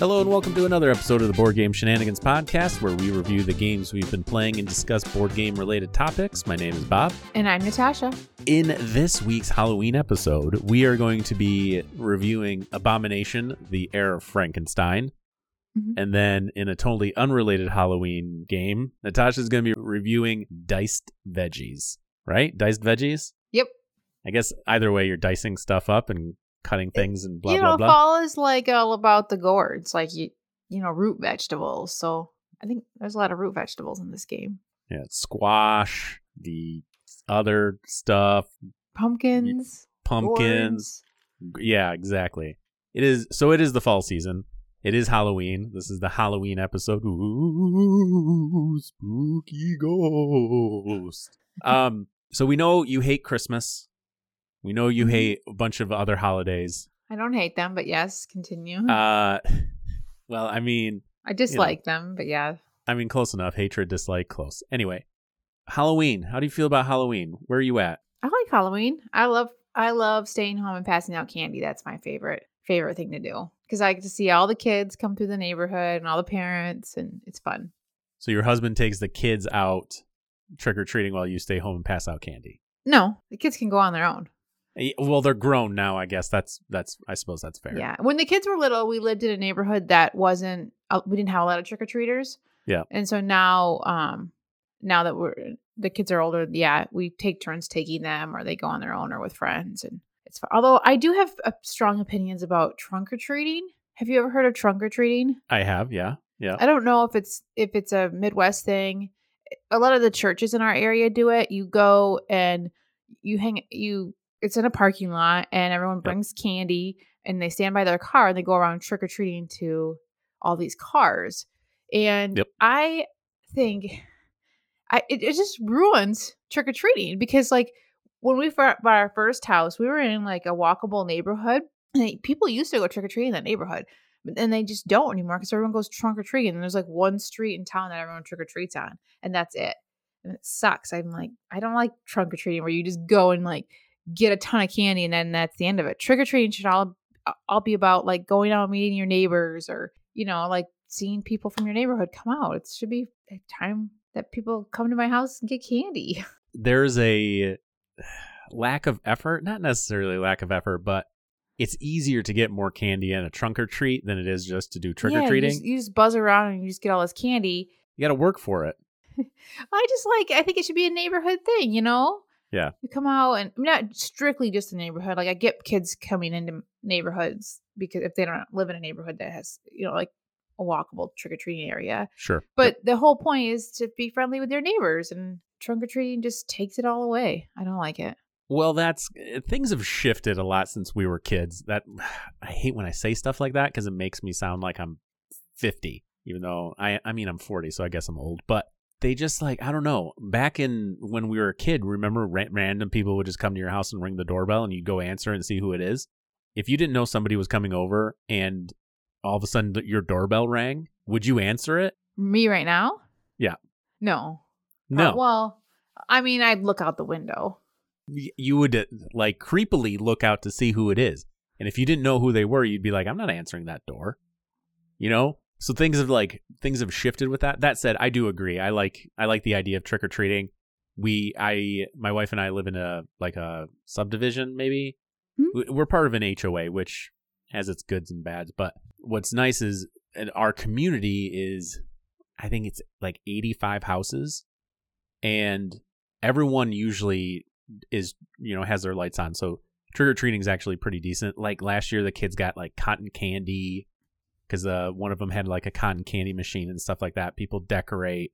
Hello and welcome to another episode of the Board Game Shenanigans podcast, where we review the games we've been playing and discuss board game related topics. My name is Bob. And I'm Natasha. In this week's Halloween episode, we are going to be reviewing Abomination, the Heir of Frankenstein. Mhm. And then in a totally unrelated Halloween game, Natasha's going to be reviewing Diced Veggies, right? Diced Veggies? Yep. I guess either way, you're dicing stuff up and cutting things and blah, you blah, know, blah. fall is like all about the gourds, like you, you know, root vegetables. So I think there's a lot of root vegetables in this game. Yeah, squash, the other stuff, Pumpkins, pumpkins. Yeah, exactly. It is so it is the fall season. It is Halloween. This is the Halloween episode. Ooh, spooky ghost. um, so we know you hate Christmas. We know you Mhm. hate a bunch of other holidays. I don't hate them, but yes, continue. Uh well, I mean, I dislike them, but yeah. I mean close enough. Hatred, dislike, close. Anyway, Halloween. How do you feel about Halloween? Where are you at? I like Halloween. I love I love staying home and passing out candy. That's my favorite favorite thing to do because I get to see all the kids come through the neighborhood and all the parents, and it's fun. So your husband takes the kids out trick or treating while you stay home and pass out candy. No, the kids can go on their own. Well, they're grown now. I guess that's that's. I suppose that's fair. Yeah. When the kids were little, we lived in a neighborhood that wasn't uh, we didn't have a lot of trick or treaters. Yeah. And so now um now that we're the kids are older, yeah, we take turns taking them or they go on their own or with friends and it's fun. Although I do have uh, strong opinions about trunk or treating. Have you ever heard of trunk or treating? I have. Yeah, yeah. I don't know if it's if it's a Midwest thing. A lot of the churches in our area do it. You go and you hang you it's in a parking lot and everyone brings candy and they stand by their car and they go around trick or treating to all these cars. And Yep. I think I it, it just ruins trick or treating because like when we bought our first house, we were in like a walkable neighborhood. And people used to go trick or treating in that neighborhood but then they just don't anymore because everyone goes trunk or treating. And there's like one street in town that everyone trick or treats on, and that's it. And it sucks. I'm like, I don't like trunk or treating where you just go and like get a ton of candy and then that's the end of it. Trick or treating should all uh, all be about like going out and meeting your neighbors or you know like seeing people from your neighborhood come out. It should be a time that people come to my house and get candy. There's a lack of effort. Not necessarily lack of effort, but it's easier to get more candy in a trunk or treat than it is just to do trick or You treating. just, you just buzz around and you just get all this candy. you got to work for it. I just like I think it should be a neighborhood thing, you know? Yeah. You come out and I mean, not strictly just the neighborhood. Like I get kids coming into neighborhoods because if they don't live in a neighborhood that has, you know, like a walkable trick or treating area. Sure, But the whole point is to be friendly with your neighbors and trunk or treating just takes it all away. I don't like it. Well, that's eh, things have shifted a lot since we were kids. That I hate when I say stuff like that because it makes me sound like I'm 50, even though I I mean I'm 40, so I guess I'm old. But they just like I don't know. Back in when we were a kid, remember ra- random people would just come to your house and ring the doorbell, and you'd go answer and see who it is. If you didn't know somebody was coming over, and all of a sudden your doorbell rang, would you answer it? Me right now? Yeah. No. No, Uh, well, I mean, I'd look out the window. y- you would uh, like creepily look out to see who it is. And if you didn't know who they were, you'd be like, I'm not answering that door. You know? So things have like things have shifted with that. That said, I do agree. I like I like the idea of trick or treating. We I my wife and I live in a like a subdivision maybe. Hmm. We- We're part of an HOA which has its goods and bads, but what's nice is our community is I think it's like 85 houses and everyone usually is you know has their lights on so trick or treating is actually pretty decent like last year the kids got like cotton candy because uh, one of them had like a cotton candy machine and stuff like that people decorate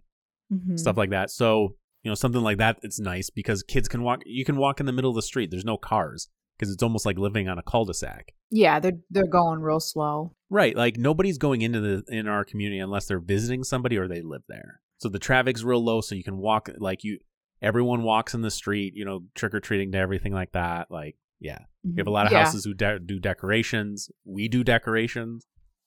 Mhm. stuff like that so you know something like that it's nice because kids can walk you can walk in the middle of the street there's no cars because it's almost like living on a cul-de-sac Yeah, they're they're going real slow. Right, like nobody's going into the in our community unless they're visiting somebody or they live there. So the traffic's real low, so you can walk like you. Everyone walks in the street, you know, trick or treating to everything like that. Like, yeah, we have a lot of Yeah. houses who de- do decorations. We do decorations.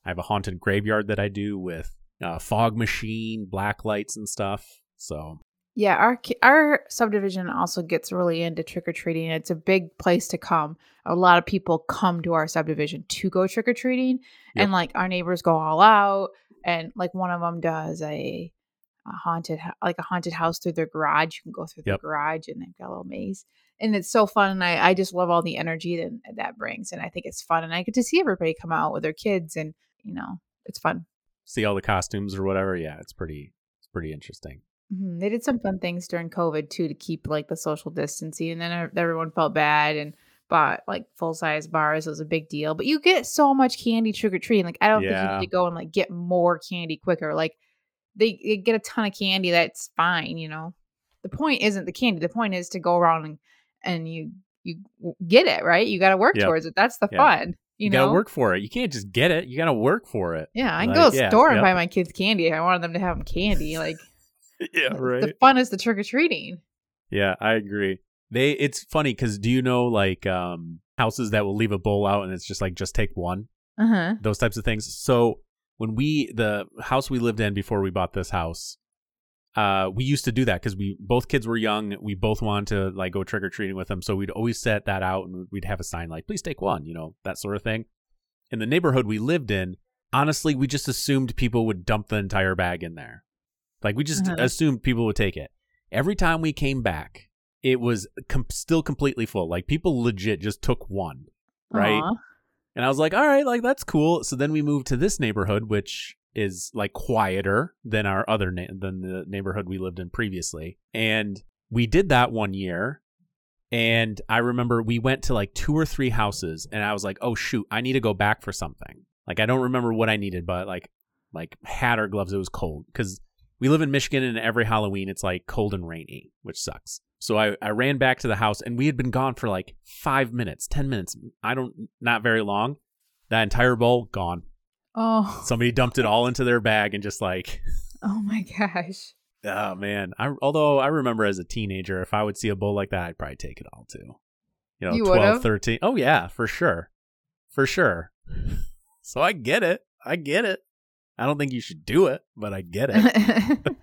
I have a haunted graveyard that I do with uh, fog machine, black lights, and stuff. So Yeah, our our subdivision also gets really into trick or treating. It's a big place to come. A lot of people come to our subdivision to go trick or treating, and like our neighbors go all out. And like one of them does a, a haunted, like a haunted house through their garage. You can go through Yep. the garage, and they've got a little maze, and it's so fun. And I I just love all the energy that that brings, and I think it's fun. And I get to see everybody come out with their kids, and you know it's fun. See all the costumes or whatever. Yeah, it's pretty. It's pretty interesting. Mhm. They did some fun things during COVID too to keep like the social distancing, and then everyone felt bad and bought like full size bars. It was a big deal, but you get so much candy trick or treating. Like I don't think you need to go and like get more candy quicker. Like they, they get a ton of candy. That's fine, you know. The point isn't the candy. The point is to go around and and you you get it right. You got to work Yep. towards it. That's the Yeah. fun. You, You, know. gotta work for it. You can't just get it. You gotta work for it. Yeah, I can Like, go to the yeah, store and yep. buy my kids candy. if I wanted them to have them candy. Like Yeah, right. the fun is the trick or treating. Yeah, I agree. They it's funny because do you know like um houses that will leave a bowl out and it's just like just take one Uh huh. those types of things. So when we the house we lived in before we bought this house, uh, we used to do that because we both kids were young. We both wanted to like go trick or treating with them, so we'd always set that out and we'd have a sign like "Please take one," you know that sort of thing. In the neighborhood we lived in, honestly, we just assumed people would dump the entire bag in there. Like we just Uh-huh. assumed people would take it. Every time we came back, it was com- still completely full. Like people legit just took one, right? Aw. And I was like, all right, like that's cool. So then we moved to this neighborhood, which is like quieter than our other na- than the neighborhood we lived in previously. And we did that one year. And I remember we went to like two or three houses and I was like, oh shoot, I need to go back for something. Like I don't remember what I needed, but like like hat or gloves, it was cold. Because we live in Michigan and every Halloween it's like cold and rainy, which sucks. So I, I ran back to the house and we had been gone for like five minutes, ten minutes. I don't not very long. That entire bowl gone. Oh, Somebody dumped it all into their bag and just like oh my gosh. oh man. I although I remember as a teenager, if I would see a bowl like that, I'd probably take it all too. You know, You 12, would've? 13. Oh yeah, for sure. For sure. So I get it. I get it. I don't think you should do it, but I get it.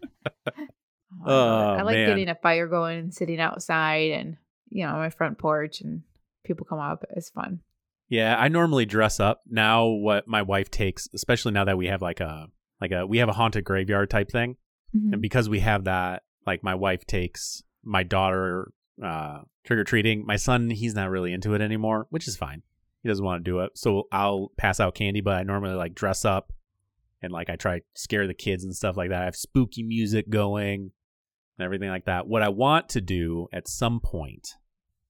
Oh, I. Oh, like man. getting a fire going and sitting outside and you know on my front porch and people come up. It's fun. Yeah, I normally dress up. Now what my wife takes, especially now that we have like a like a we have a haunted graveyard type thing. Mhm. And because we have that, like my wife takes my daughter uh trick or treating. My son, he's not really into it anymore, which is fine. He doesn't want to do it. So I'll pass out candy, but I normally like dress up and like I try to scare the kids and stuff like that. I have spooky music going and everything like that. What I want to do at some point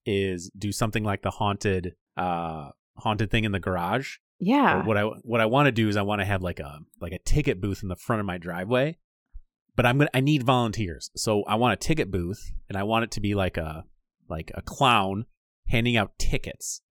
is do something like the haunted uh haunted thing in the garage. Yeah. But what I what I want to do is I want to have like a like a ticket booth in the front of my driveway. But I'm gonna I need volunteers. So I want a ticket booth and I want it to be like a like a clown handing out tickets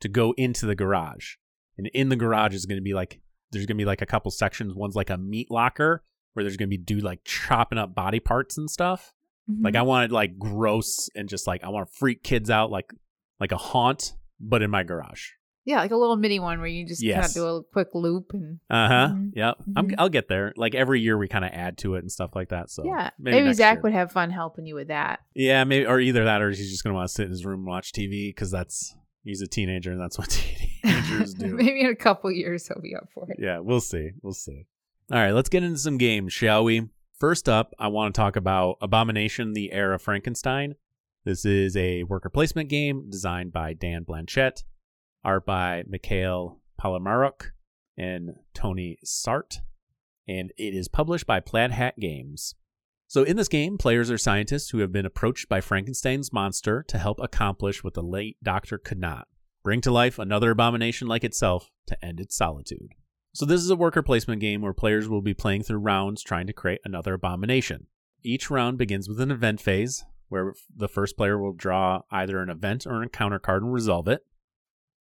to go into the garage. And in the garage is gonna be like there's gonna be like a couple sections. One's like a meat locker where there's gonna be dude like chopping up body parts and stuff. Mhm. Like I want it like gross and just like I want to freak kids out like like a haunt, but in my garage. Yeah, like a little mini one where you just kind Yes. of do a quick loop and Uh huh. Mhm. Yep. I'm, Mhm. I'll get there. Like every year, we kind of add to it and stuff like that. So yeah. maybe, next Zach year. would have fun helping you with that. Yeah, maybe or either that, or he's just gonna want to sit in his room and watch TV because that's he's a teenager and that's what teenagers do. Maybe in a couple years he'll be up for it. yeah, we'll see. We'll see. All right, let's get into some games, shall we? First up, I want to talk about Abomination: The Heir of Frankenstein. This is a worker placement game designed by Dan Blanchett, art by Mikhail Palomaruk and Tony Sart, and it is published by Plaid Hat Games. So, in this game, players are scientists who have been approached by Frankenstein's monster to help accomplish what the late doctor could not bring to life another abomination like itself to end its solitude. So, this is a worker placement game where players will be playing through rounds trying to create another abomination. Each round begins with an event phase, where the first player will draw either an event or an encounter card and resolve it.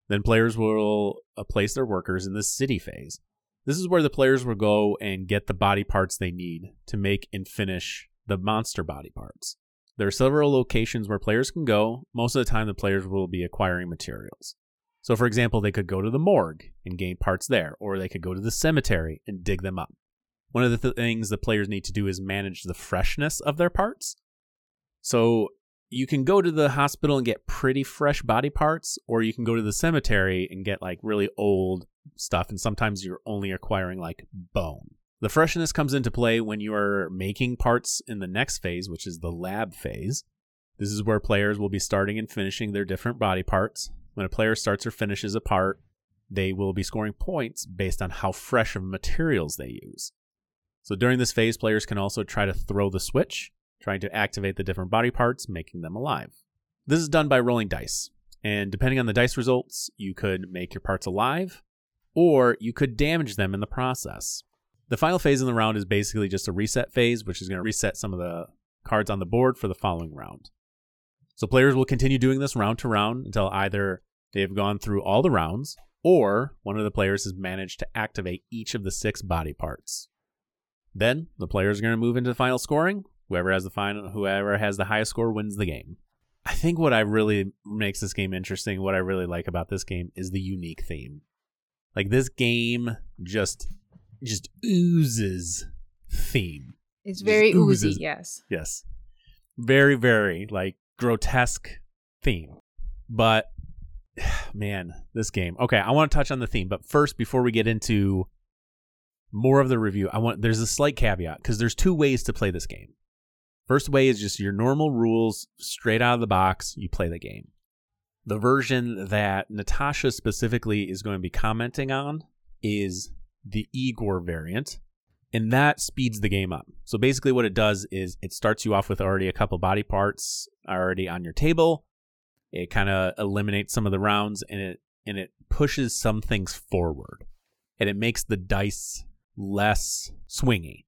Then players will uh, place their workers in the city phase. This is where the players will go and get the body parts they need to make and finish the monster body parts. There are several locations where players can go. Most of the time, the players will be acquiring materials. So, for example, they could go to the morgue and gain parts there, or they could go to the cemetery and dig them up. One of the th- things the players need to do is manage the freshness of their parts. So you can go to the hospital and get pretty fresh body parts, or you can go to the cemetery and get like really old stuff. And sometimes you're only acquiring like bone. The freshness comes into play when you are making parts in the next phase, which is the lab phase. This is where players will be starting and finishing their different body parts. When a player starts or finishes a part, they will be scoring points based on how fresh of materials they use. So during this phase, players can also try to throw the switch, trying to activate the different body parts, making them alive. This is done by rolling dice, and depending on the dice results, you could make your parts alive, or you could damage them in the process. The final phase in the round is basically just a reset phase, which is going to reset some of the cards on the board for the following round. So players will continue doing this round to round until either they have gone through all the rounds or one of the players has managed to activate each of the six body parts. Then the players are going to move into the final scoring. Whoever has the final, whoever has the highest score wins the game. I think what I really makes this game interesting, what I really like about this game is the unique theme. Like this game just just oozes theme. It's very Just oozy, oozes. yes. Yes. Very, very like grotesque theme. But man, this game. Okay, I want to touch on the theme, but first before we get into more of the review, I want there's a slight caveat because there's two ways to play this game. First way is just your normal rules straight out of the box, you play the game. The version that Natasha specifically is going to be commenting on is the Igor variant, and that speeds the game up. So basically, what it does is it starts you off with already a couple body parts already on your table. It kind of eliminates some of the rounds, and it and it pushes some things forward, and it makes the dice less swingy.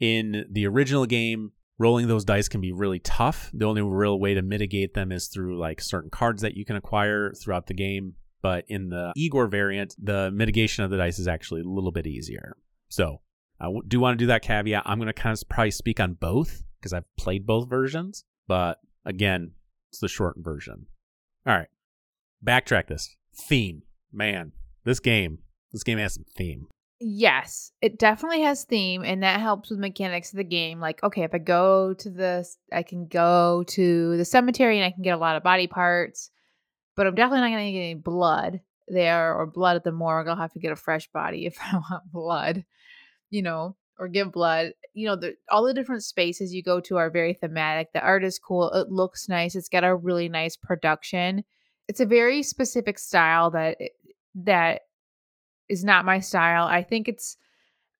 In the original game, rolling those dice can be really tough. The only real way to mitigate them is through like certain cards that you can acquire throughout the game. But in the Igor variant, the mitigation of the dice is actually a little bit easier. So I do want to do that caveat. I'm going to kind of probably speak on both because I've played both versions. But again, it's the shortened version. All right. Backtrack this. Theme. Man, this game, this game has some theme. Yes, it definitely has theme, and that helps with mechanics of the game. Like, okay, if I go to the, I can go to the cemetery and I can get a lot of body parts, but I'm definitely not going to get any blood there or blood at the morgue. I'll have to get a fresh body if I want blood, you know, or give blood. You know, the, all the different spaces you go to are very thematic. The art is cool. It looks nice. It's got a really nice production. It's a very specific style that that is not my style. I think it's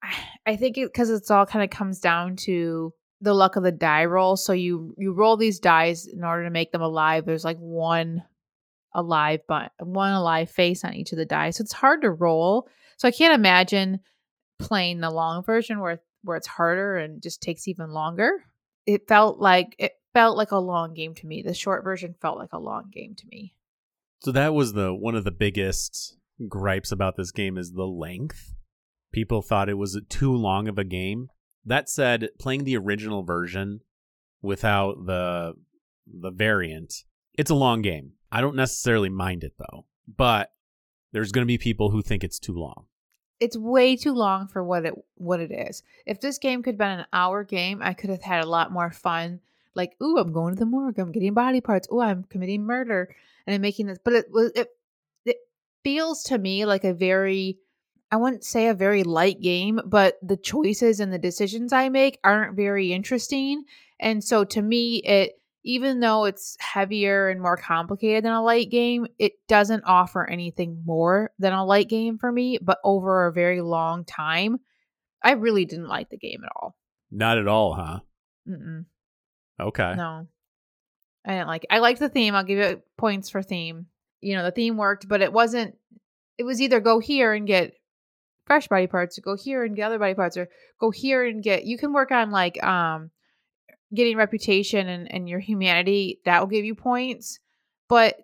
I think it because it's all kind of comes down to the luck of the die roll. So you you roll these dies in order to make them alive. There's like one alive but one alive face on each of the dice. So it's hard to roll. So I can't imagine playing the long version where where it's harder and just takes even longer. It felt like it felt like a long game to me. The short version felt like a long game to me. So that was the one of the biggest gripes about this game is the length. People thought it was too long of a game. That said, playing the original version without the the variant, it's a long game. I don't necessarily mind it though. But there's going to be people who think it's too long. it's way too long for what it what it is. If this game could have been an hour game, I could have had a lot more fun. Like, ooh, I'm going to the morgue. I'm getting body parts. Ooh, I'm committing murder, and I'm making this. But it was it feels to me like a very I wouldn't say a very light game, but the choices and the decisions I make aren't very interesting. And so to me, it even though it's heavier and more complicated than a light game, it doesn't offer anything more than a light game for me. But over a very long time, I really didn't like the game at all. Not at all, huh? Mm-mm, Okay. no, I didn't like. It. I liked the theme. I'll give you points for theme. You know, the theme worked, but it wasn't. It was either go here and get fresh body parts, or go here and get other body parts, or go here and get. You can work on like um getting reputation and, and your humanity that will give you points but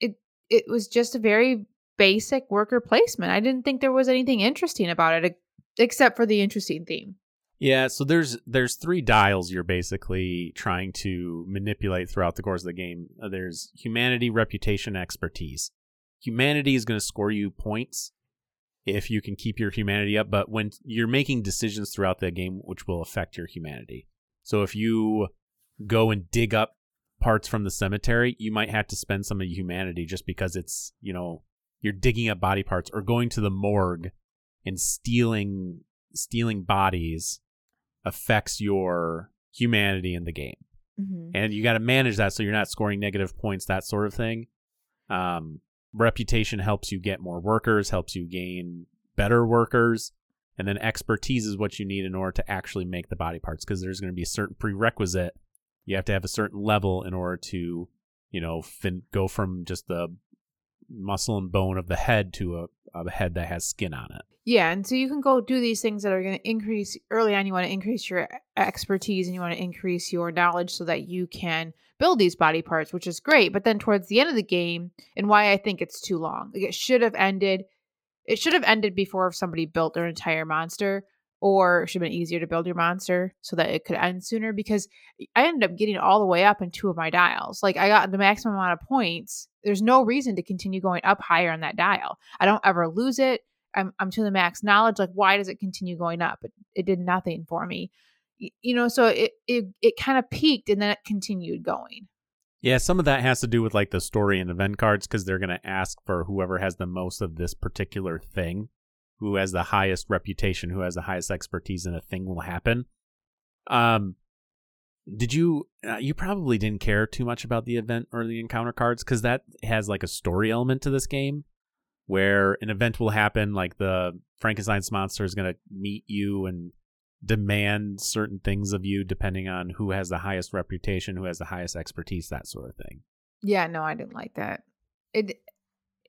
it it was just a very basic worker placement i didn't think there was anything interesting about it except for the interesting theme Yeah, so there's there's three dials you're basically trying to manipulate throughout the course of the game. Uh, There's humanity, reputation, expertise. Humanity is going to score you points if you can keep your humanity up, but when you're making decisions throughout the game which will affect your humanity. So if you go and dig up parts from the cemetery, you might have to spend some of your humanity just because it's, you know, you're digging up body parts or going to the morgue and stealing stealing bodies affects your humanity in the game. Mm-hmm. And you got to manage that so you're not scoring negative points, that sort of thing. Um, reputation helps you get more workers, helps you gain better workers. And then expertise is what you need in order to actually make the body parts because there's going to be a certain prerequisite. You have to have a certain level in order to, you know, fin- go from just the muscle and bone of the head to a, a head that has skin on it. Yeah, and so you can go do these things that are going to increase early on. You want to increase your expertise and you want to increase your knowledge so that you can build these body parts, which is great. But then towards the end of the game, and why I think it's too long, like it should have ended. It should have ended before if somebody built their entire monster, or it should have been easier to build your monster so that it could end sooner. Because I ended up getting all the way up in two of my dials. Like I got the maximum amount of points. There's no reason to continue going up higher on that dial. I don't ever lose it. I'm I'm to the max knowledge. Like, why does it continue going up? It, it did nothing for me, you know. So it it it kind of peaked and then it continued going. Yeah, some of that has to do with like the story and event cards because they're going to ask for whoever has the most of this particular thing, who has the highest reputation, who has the highest expertise in a thing will happen. Um, did you? Uh, you probably didn't care too much about the event or the encounter cards because that has like a story element to this game, where an event will happen, like the Frankenstein's monster is going to meet you and demand certain things of you depending on who has the highest reputation, who has the highest expertise, that sort of thing. Yeah, no, I didn't like that. It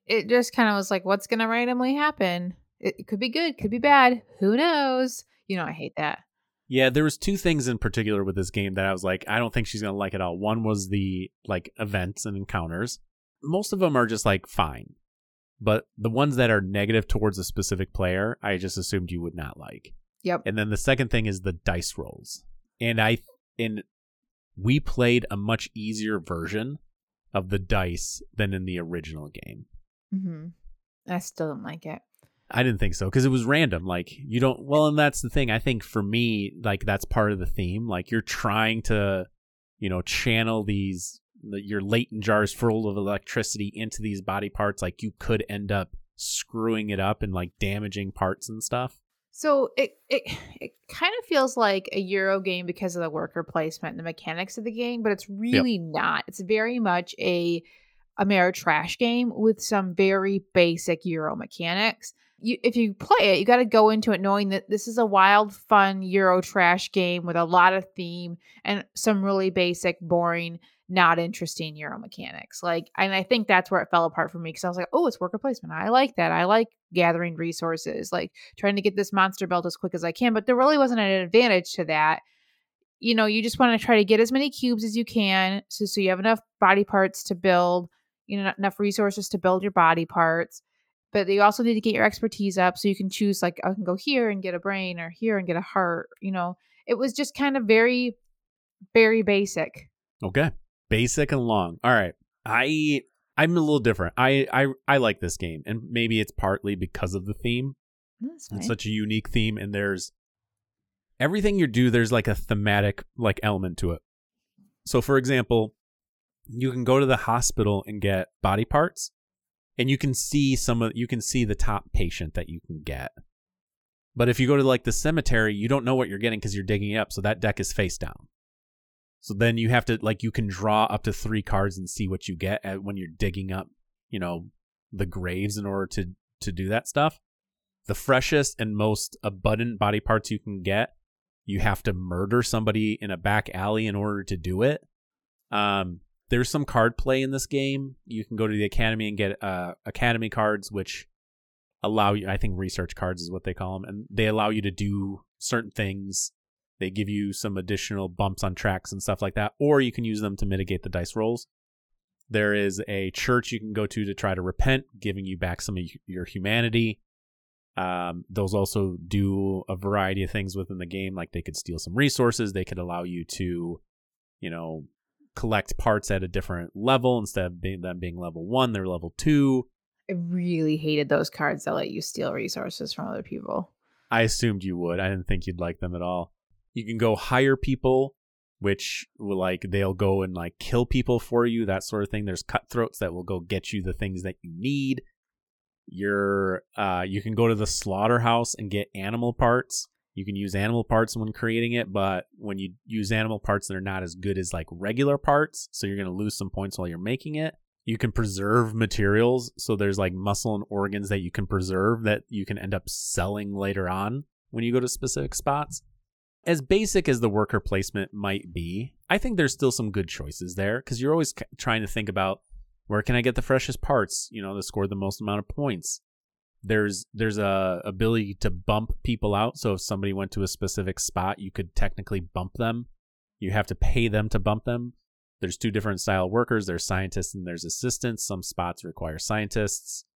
it just kind of was like, what's gonna randomly happen? It, it could be good, could be bad. Who knows? You know, I hate that. Yeah, there was two things in particular with this game that I was like, I don't think she's gonna like at all. One was the like events and encounters. Most of them are just like fine, but the ones that are negative towards a specific player, I just assumed you would not like. Yep. And then the second thing is the dice rolls. And I and we played a much easier version of the dice than in the original game. hmm I still don't like it. I didn't think so because it was random. Like you don't. Well, and that's the thing. I think for me, like that's part of the theme. Like you're trying to, you know, channel these your Leyden jars full of electricity into these body parts. Like you could end up screwing it up and like damaging parts and stuff. So it it it kind of feels like a Euro game because of the worker placement and the mechanics of the game, but it's really not. It's very much a Ameritrash game with some very basic Euro mechanics. You, if you play it, you got to go into it knowing that this is a wild, fun Euro trash game with a lot of theme and some really basic, boring, not interesting Euro mechanics. Like, and I think that's where it fell apart for me because I was like, oh, it's worker placement. I like that. I like gathering resources, like trying to get this monster belt as quick as I can. But there really wasn't an advantage to that. You know, you just want to try to get as many cubes as you can, so so you have enough body parts to build. You know, enough resources to build your body parts. But you also need to get your expertise up so you can choose like I can go here and get a brain or here and get a heart. You know, it was just kind of very, very basic. Okay, basic and long. All right, I I'm a little different. I I I like this game, and maybe it's partly because of the theme. That's. It's such a unique theme, and there's everything you do. There's like a thematic like element to it. So, for example, you can go to the hospital and get body parts, and you can see some of you can see the top patient that you can get. But if you go to like the cemetery, you don't know what you're getting because you're digging up. So that deck is face down. So then you have to like you can draw up to three cards and see what you get at, when you're digging up, you know, the graves in order to to do that stuff. The freshest and most abundant body parts you can get, you have to murder somebody in a back alley in order to do it. Um, there's some card play in this game. You can go to the academy and get uh, academy cards, which allow you. I think research cards is what they call them, and they allow you to do certain things. They give you some additional bumps on tracks and stuff like that, or you can use them to mitigate the dice rolls. There is a church you can go to to try to repent, giving you back some of your humanity. Um, those also do a variety of things within the game, like they could steal some resources. They could allow you to, you know, collect parts at a different level instead of being, them being level one, they're level two. I really hated those cards that let you steal resources from other people. I assumed you would. I didn't think you'd like them at all. You can go hire people which will like they'll go and like kill people for you, that sort of thing. There's cutthroats that will go get you the things that you need. You're uh you can go to the slaughterhouse and get animal parts. You can use animal parts when creating it, but when you use animal parts, they're not as good as like regular parts, so you're going to lose some points while you're making it. You can preserve materials, so there's like muscle and organs that you can preserve that you can end up selling later on when you go to specific spots. As basic as the worker placement might be, I think there's still some good choices there because you're always trying to think about where can I get the freshest parts, you know, to score the most amount of points there's there's a ability to bump people out. So if somebody went to a specific spot you could technically bump them. You have to pay them to bump them. There's two different style workers. There's scientists and there's assistants. Some spots require scientists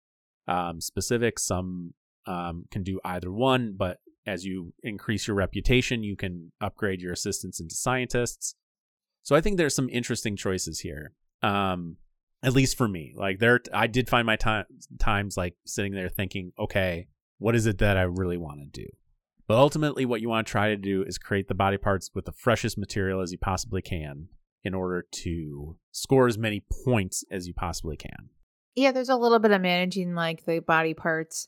um, specific. Some um, can do either one but as you increase your reputation you can upgrade your assistants into scientists. So i think there's some interesting choices here. Um, at least for me like there i did find my time times like sitting there thinking okay what is it that i really want to do? But ultimately what you want to try to do is create the body parts with the freshest material as you possibly can in order to score as many points as you possibly can. Yeah there's a little bit of managing like the body parts.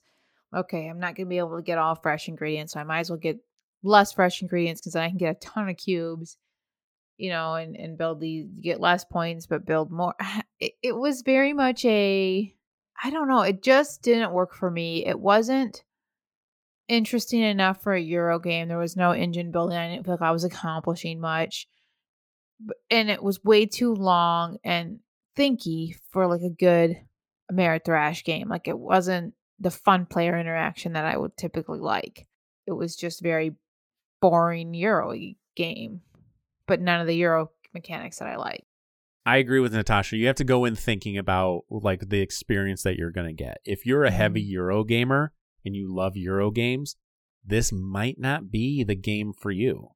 Okay i'm not going to be able to get all fresh ingredients so i might as well get less fresh ingredients because i can get a ton of cubes you know, and, and build these, get less points, but build more. It, it was very much a, I don't know, it just didn't work for me. It wasn't interesting enough for a Euro game. There was no engine building. I didn't feel like I was accomplishing much. And it was way too long and thinky for like a good Ameritrash game. Like it wasn't the fun player interaction that I would typically like. It was just very boring Euro game but none of the Euro mechanics that I like. I agree with Natasha. You have to go in thinking about like the experience that you're going to get. If you're a heavy mm-hmm. Euro gamer and you love Euro games, this might not be the game for you.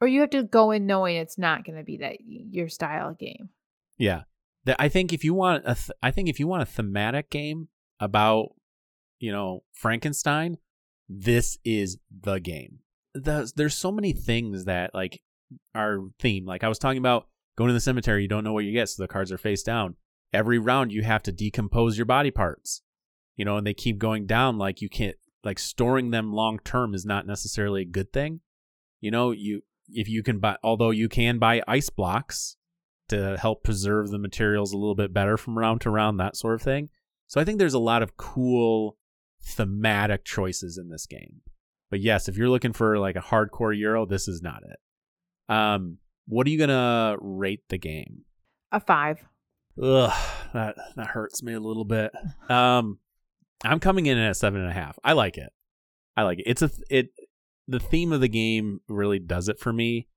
Or you have to go in knowing it's not going to be that your style game. Yeah. I think if you want a th- I think if you want a thematic game about, you know, Frankenstein, this is the game. The, there's so many things that like our theme. Like I was talking about going to the cemetery, you don't know what you get, so the cards are face down. Every round you have to decompose your body parts. You know, and they keep going down like you can't like storing them long term is not necessarily a good thing. You know, you if you can buy although you can buy ice blocks to help preserve the materials a little bit better from round to round, that sort of thing. So I think there's a lot of cool thematic choices in this game. But yes, if you're looking for like a hardcore Euro, this is not it. Um, what are you gonna rate the game? A five. Ugh, that that hurts me a little bit. Um, I'm coming in at seven and a half. I like it. I like it. It's a it. The theme of the game really does it for me.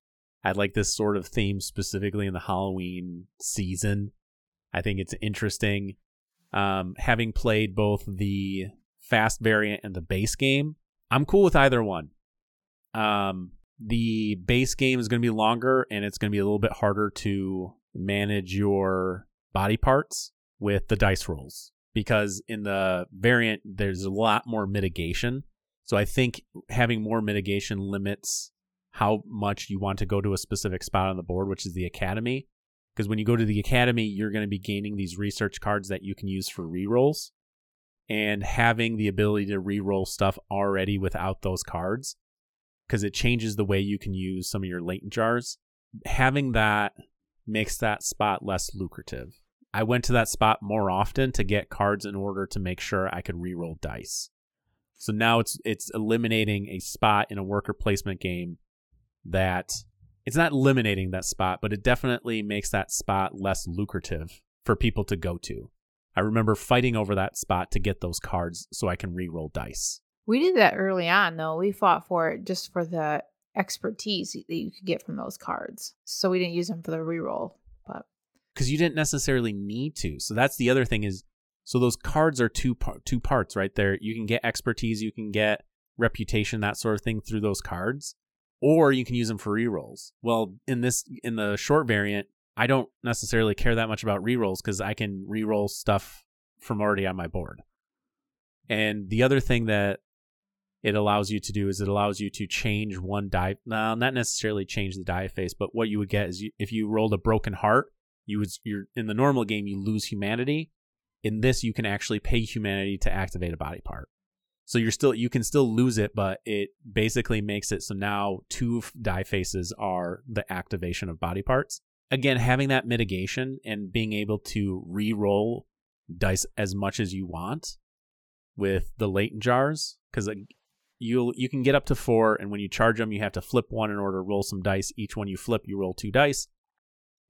I like this sort of theme specifically in the Halloween season. I think it's interesting. Um, having played both the fast variant and the base game, I'm cool with either one. Um, the base game is going to be longer and it's going to be a little bit harder to manage your body parts with the dice rolls because in the variant there's a lot more mitigation. So I think having more mitigation limits how much you want to go to a specific spot on the board, which is the academy. Because when you go to the academy, you're going to be gaining these research cards that you can use for rerolls. And having the ability to reroll stuff already without those cards because it changes the way you can use some of your Leyden jars. Having that makes that spot less lucrative. I went to that spot more often to get cards in order to make sure I could reroll dice. So now it's it's eliminating a spot in a worker placement game that it's not eliminating that spot, but it definitely makes that spot less lucrative for people to go to. I remember fighting over that spot to get those cards so I can reroll dice. We did that early on, though. We fought for it just for the expertise that you could get from those cards. So we didn't use them for the reroll, but because you didn't necessarily need to. So that's the other thing is, so those cards are two par- two parts right there. You can get expertise, you can get reputation, that sort of thing through those cards, or you can use them for rerolls. Well, in this in the short variant, I don't necessarily care that much about rerolls because I can reroll stuff from already on my board. And the other thing that it allows you to do is it allows you to change one die. No, not necessarily change the die face, but what you would get is you, if you rolled a broken heart, you would you're in the normal game you lose humanity. In this, you can actually pay humanity to activate a body part. So you're still you can still lose it, but it basically makes it so now two die faces are the activation of body parts. Again, having that mitigation and being able to re-roll dice as much as you want with the Leyden jars because you you can get up to four, and when you charge them, you have to flip one in order to roll some dice. Each one you flip, you roll two dice.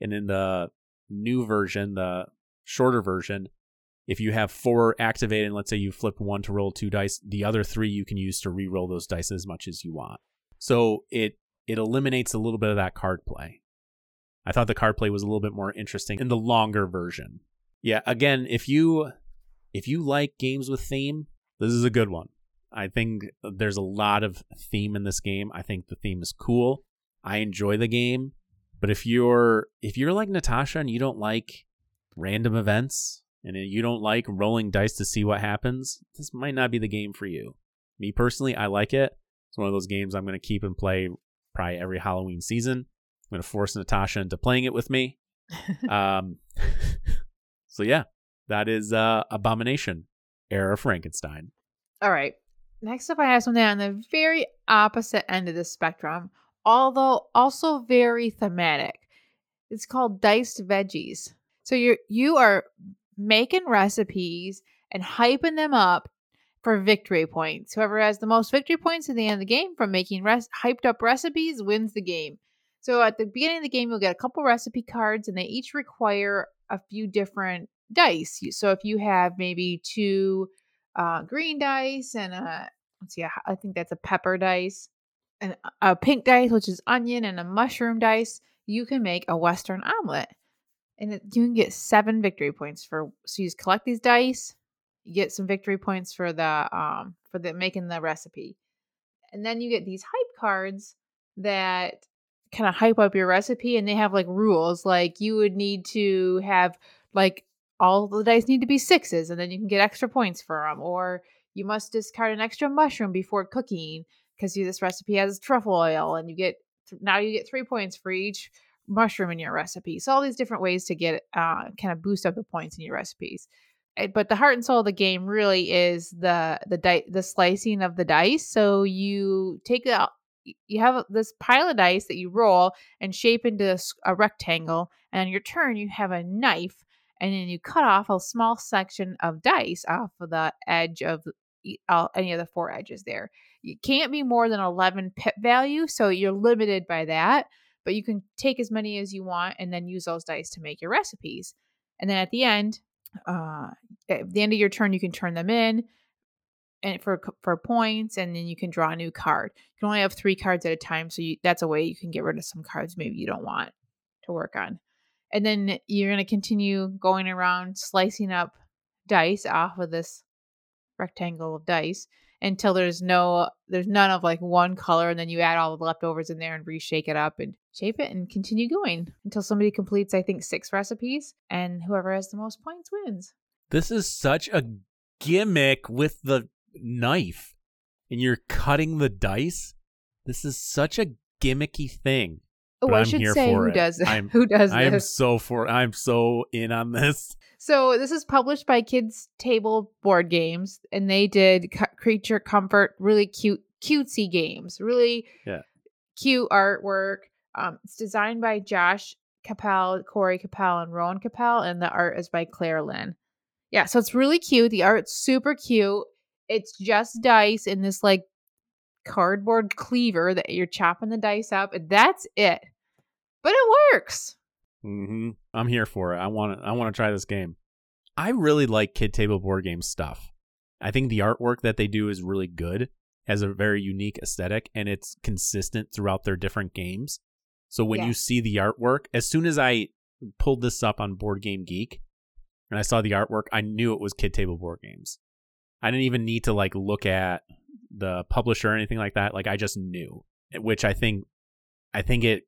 And in the new version, the shorter version, if you have four activated, and let's say you flip one to roll two dice, the other three you can use to re-roll those dice as much as you want. So it it eliminates a little bit of that card play. I thought the card play was a little bit more interesting in the longer version. Yeah, again, if you if you like games with theme, this is a good one. I think there's a lot of theme in this game. I think the theme is cool. I enjoy the game, but if you're if you're like Natasha and you don't like random events and you don't like rolling dice to see what happens, this might not be the game for you. Me personally, I like it. It's one of those games I'm going to keep and play probably every Halloween season. I'm going to force Natasha into playing it with me. um, so yeah, that is uh, Abomination, Heir of Frankenstein. All right. Next up, I have something on the very opposite end of the spectrum, although also very thematic. It's called diced veggies. So you're you are making recipes and hyping them up for victory points. Whoever has the most victory points at the end of the game from making res- hyped up recipes wins the game. So at the beginning of the game, you'll get a couple recipe cards, and they each require a few different dice. So if you have maybe two uh, green dice and a let's see, I think that's a pepper dice, and a pink dice, which is onion, and a mushroom dice, you can make a Western omelet. And it, you can get seven victory points for so you just collect these dice you get some victory points for the um for the making the recipe. And then you get these hype cards that kind of hype up your recipe and they have like rules like you would need to have like all the dice need to be sixes and then you can get extra points for them or you must discard an extra mushroom before cooking because this recipe has truffle oil and you get now you get three points for each mushroom in your recipe. So all these different ways to get uh, kind of boost up the points in your recipes. Eh, but the heart and soul of the game really is the the di- the slicing of the dice. So you take out you have this pile of dice that you roll and shape into a rectangle, and on your turn you have a knife, and then you cut off a small section of dice off of the edge of any of the four edges there. You can't be more than 11 pip value, so you're limited by that but you can take as many as you want and then use those dice to make your recipes. And then at the end, uh, at the end of your turn, you can turn them in and for for points, and then you can draw a new card. You can only have three cards at a time, so you, that's a way you can get rid of some cards maybe you don't want to work on. And then you're going to continue going around slicing up dice off of this rectangle of dice until there's no there's none of like one color and then you add all the leftovers in there and reshake it up and shape it and continue going until somebody completes i think six recipes and whoever has the most points wins. This is such a gimmick with the knife and you're cutting the dice. This is such a gimmicky thing Oh, I I'm should say who it. does I'm, who does I am so for I'm so in on this. So this is published by Kids Table Board Games, and they did Creature Comfort, really cute, cutesy games, really yeah. cute artwork. Um, it's designed by Josh Cappel, Corey Cappel, and Rowan Cappel, and the art is by Claire Lynn. Yeah, so it's really cute. The art's super cute. It's just dice in this like cardboard cleaver that you're chopping the dice up. That's it but it works. Mm-hmm. I'm here for it. I want to. I want to try this game. I really like kid table board game stuff. I think the artwork that they do is really good, has a very unique aesthetic, and it's consistent throughout their different games. So when you see the artwork, as soon as I pulled this up on Board Game Geek and I saw the artwork, I knew it was kid table board games. I didn't even need to like look at the publisher or anything like that. Like I just knew, which I think I think it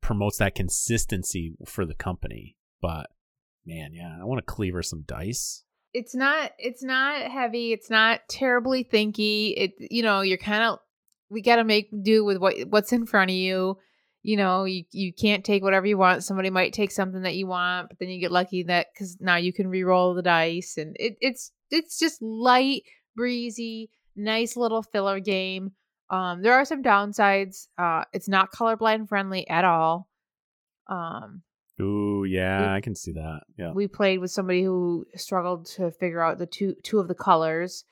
promotes that consistency for the company. But man, yeah, I want to cleaver some dice. it's not it's not heavy it's not terribly thinky it you know you're kind of we got to make do with what what's in front of you you know you, you can't take whatever you want somebody might take something that you want but then you get lucky that because now you can re-roll the dice and it, it's it's just light breezy nice little filler game um there are some downsides uh it's not colorblind friendly at all um Ooh, yeah, We- I can see that. Yeah. we played with somebody who struggled to figure out the two two of the colors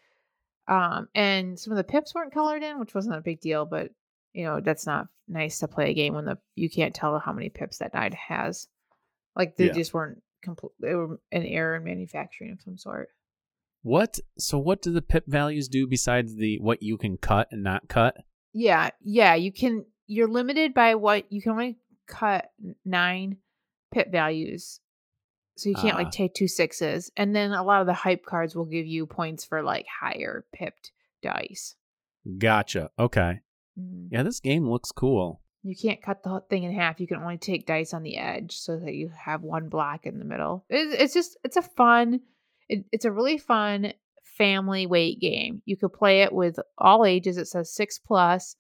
um and some of the pips weren't colored in which wasn't a big deal but you know that's not nice to play a game when the you can't tell how many pips that die has like they Yeah. just weren't complete they were an error in manufacturing of some sort What? So what do the pip values do besides the what you can cut and not cut? yeah yeah you can you're limited by what you can only cut nine pip values so you can't Ah. like take two sixes and then a lot of the hype cards will give you points for like higher pipped dice Gotcha. Okay. Mhm. Yeah, this game looks cool. you can't cut the whole thing in half you can only take dice on the edge so that you have one black in the middle it's, it's just it's a fun it, it's a really fun family weight game. You could play it with all ages. It says six plus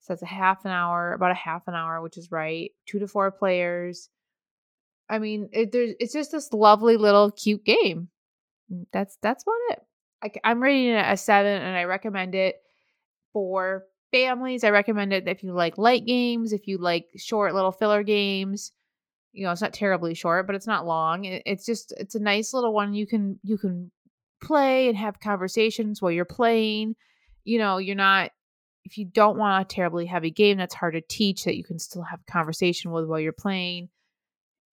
it says a half an hour about a half an hour which is right two to four players. I mean it, it's just this lovely little cute game. Mm, that's that's about it. I, am rating it a seven and i recommend it for families. I recommend it if you like light games if you like short little filler games you know it's not terribly short but it's not long It- it's just it's a nice little one you can you can play and have conversations while you're playing you know you're not if you don't want a terribly heavy game that's hard to teach that you can still have a conversation with while you're playing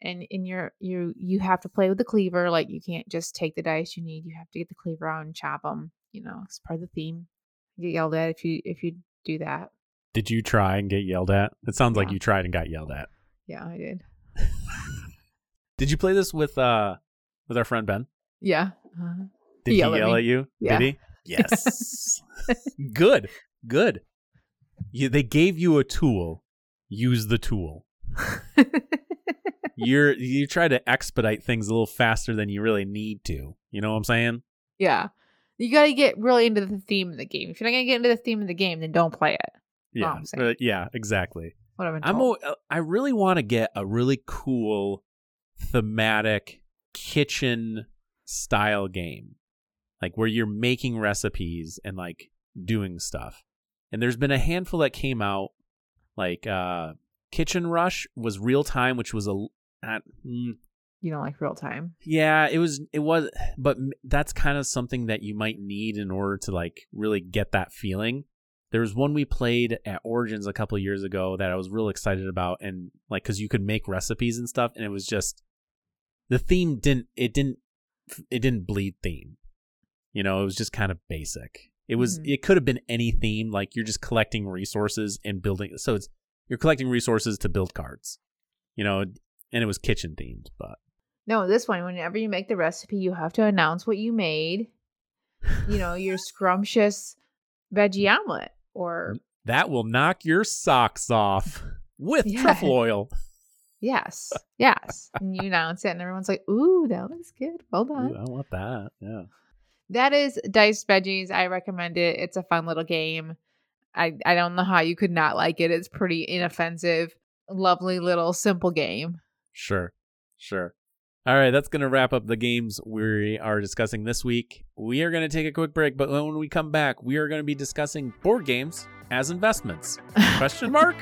and in your you you have to play with the cleaver like you can't just take the dice you need you have to get the cleaver out and chop them you know it's part of the theme you get yelled at if you if you do that Did you try and get yelled at? It sounds like you tried and got yelled at. yeah i did Did you play this with uh with our friend Ben? yeah uh, Did He he, yelled at yell at you? Yeah. Did he? Yes. good. Good. You, they gave you a tool. Use the tool. You're you try to expedite things a little faster than you really need to. You know what I'm saying? yeah you got to get really into the theme of the game if you're not gonna get into the theme of the game then don't play it Yeah. Uh, yeah, exactly. What I've been I'm told. o- I really want to get a really cool thematic kitchen style game. Like where you're making recipes and like doing stuff. And there's been a handful that came out like uh Kitchen Rush was real time which was a not, mm, you don't like real time yeah, it was it was but that's kind of something that you might need in order to like really get that feeling. There was one we played at Origins a couple years ago that I was real excited about and like cuz you could make recipes and stuff and it was just the theme didn't it didn't it didn't bleed theme. You know, it was just kind of basic. It was Mhm. it could have been any theme like you're just collecting resources and building so it's you're collecting resources to build cards. You know, and it was kitchen themed, but No, this one, whenever you make the recipe, you have to announce what you made. You know, your scrumptious veggie omelet or That will knock your socks off with Yeah. truffle oil. yes, yes. And you announce it, and everyone's like, "Ooh, that looks good. Well done." Ooh, I want that. Yeah. That is diced veggies. I recommend it. It's a fun little game. I I don't know how you could not like it. It's pretty inoffensive, lovely little simple game. Sure. Sure. All right, that's going to wrap up the games we are discussing this week. We are going to take a quick break, but when we come back, we are going to be discussing board games as investments. Question mark?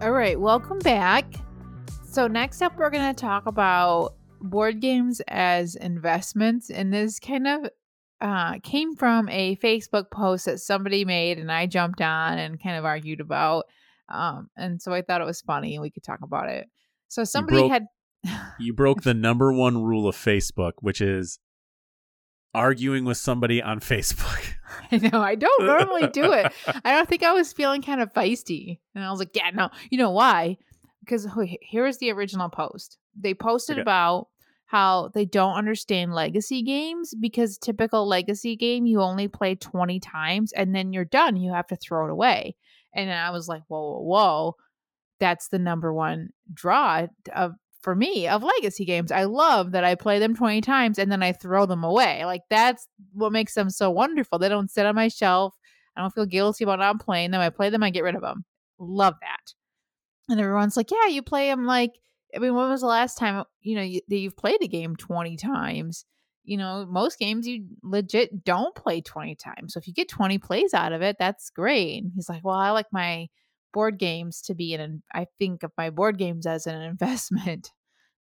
All right, welcome back. So next up, we're going to talk about board games as investments, and this kind of uh, came from a Facebook post that somebody made, and I jumped on and kind of argued about. Um, and so I thought it was funny, and we could talk about it. So somebody broke- had. You broke the number one rule of Facebook, which is arguing with somebody on Facebook. I know I don't normally do it. I don't think I was feeling kind of feisty. And I was like, yeah, no. You know why? Because okay, here is the original post. They posted Okay. about how they don't understand legacy games because typical legacy game you only play 20 times and then you're done. You have to throw it away. And I was like, whoa, whoa, whoa. That's the number one draw of for me of legacy games. I love that I play them 20 times and then I throw them away. Like that's what makes them so wonderful. They don't sit on my shelf. I don't feel guilty about not playing them. I play them, I get rid of them. Love that. And everyone's like, yeah, you play them like, I mean, when was the last time, you know, you, that you've played a game 20 times? You know, most games you legit don't play 20 times. So if you get 20 plays out of it, that's great. And he's like, well, I like my board games to be an, I think of my board games as an investment.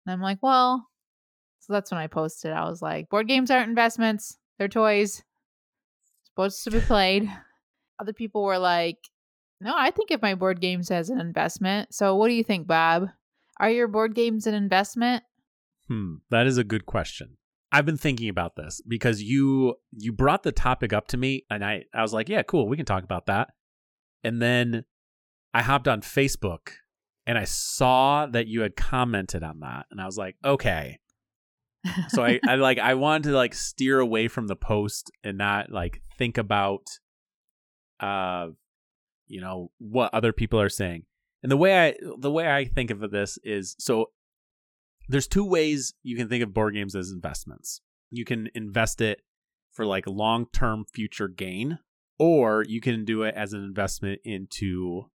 And I'm like, well, so that's when I posted. I was like, board games aren't investments, they're toys. Supposed to be played. Other people were like, no, I think of my board games as an investment. So what do you think, Bob? Are your board games an investment? Hmm, that is a good question. I've been thinking about this because you you brought the topic up to me and I I was like, yeah, cool, we can talk about that. And then I hopped on Facebook and I saw that you had commented on that and I was like, okay. So I, I like I wanted to like steer away from the post and not like think about uh you know what other people are saying. And the way I the way I think of this is so there's two ways you can think of board games as investments. You can invest it for like long-term future gain or you can do it as an investment into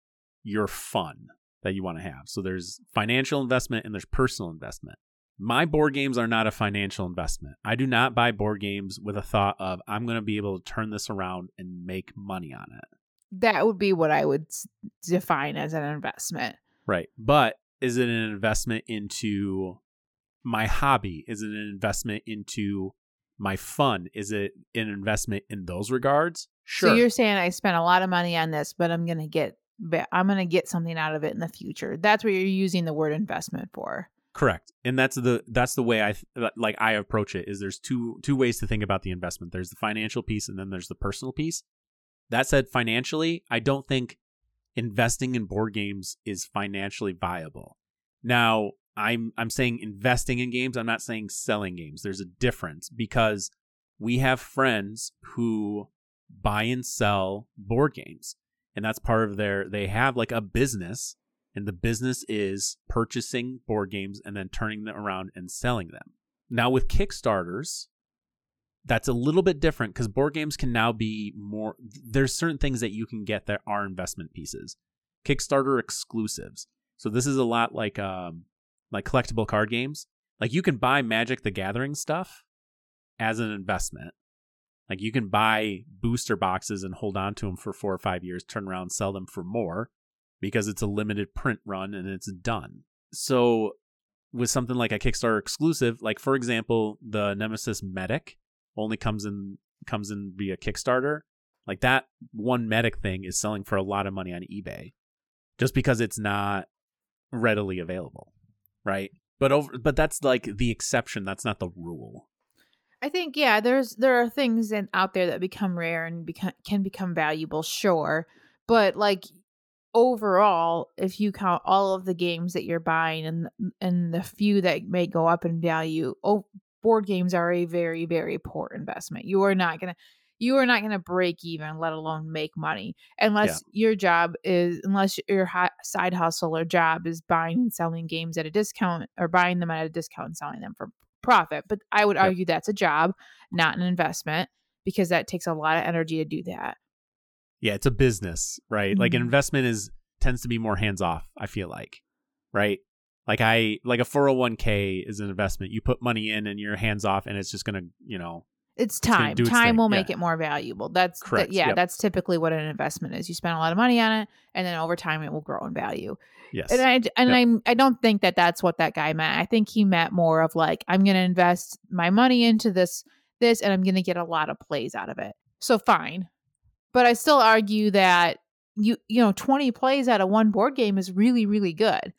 your fun that you want to have. So there's financial investment and there's personal investment. My board games are not a financial investment. I do not buy board games with a thought of I'm going to be able to turn this around and make money on it. That would be what I would define as an investment. Right. But is it an investment into my hobby? Is it an investment into my fun? Is it an investment in those regards? Sure. So you're saying I spent a lot of money on this, but I'm going to get I'm going to get something out of it in the future. That's what you're using the word investment for. Correct. And that's the that's the way I like I approach it is there's two two ways to think about the investment. There's the financial piece and then there's the personal piece. That said financially, I don't think investing in board games is financially viable. Now, I'm I'm saying investing in games, I'm not saying selling games. There's a difference because we have friends who buy and sell board games and that's part of their they have like a business and the business is purchasing board games and then turning them around and selling them now with kickstarters that's a little bit different because board games can now be more there's certain things that you can get that are investment pieces. Kickstarter exclusives. So this is a lot like um like collectible card games. Like you can buy magic the gathering stuff as an investment. Like you can buy booster boxes and hold on to them for four or five years, turn around, sell them for more because it's a limited print run and it's done. So with something like a Kickstarter exclusive, like for example, the Nemesis Medic only comes in comes in via Kickstarter. Like that one medic thing is selling for a lot of money on eBay just because it's not readily available, right? But over but that's like the exception, that's not the rule. I think yeah, there's there are things in, out there that become rare and become can become valuable, sure, but like overall, if you count all of the games that you're buying and and the few that may go up in value, oh, board games are a very very poor investment. You are not gonna you are not going to break even, let alone make money, unless yeah. your job is, unless your side hustle or job is buying and selling games at a discount or buying them at a discount and selling them for profit. But I would argue that's a job, not an investment, because that takes a lot of energy to do that. Yeah, it's a business, right? Mm-hmm. Like an mm-hmm. investment is tends to be more hands off, I feel like. Right? Like I like a 401k is an investment. You put money in and you're hands off and it's just going to, you know, it's time. It's time will make yeah. it more valuable. That's correct. yeah, yep. that's typically what an investment is. You spend a lot of money on it, and then over time it will grow in value. Yes. And I and yep. I I don't think that that's what that guy meant. I think he meant more of like I'm going to invest my money into this this, and I'm going to get a lot of plays out of it. So fine, but I still argue that you you know 20 plays out of one board game is really really good.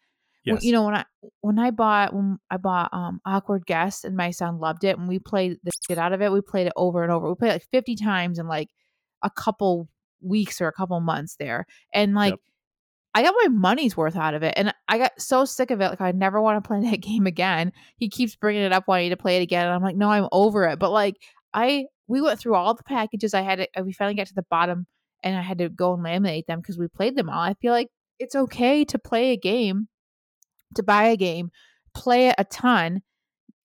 Yes. You know when I when I bought when I bought um Awkward Guest and my son loved it and we played the shit out of it. We played it over and over. We played it like 50 times in like a couple weeks or a couple months there. And like yep. I got my money's worth out of it. And I got so sick of it. Like, I never want to play that game again. He keeps bringing it up, wanting to play it again. And I'm like, no, I'm over it. But like, I, we went through all the packages I had. It, we finally got to the bottom and I had to go and laminate them because we played them all. I feel like it's okay to play a game, to buy a game, play it a ton,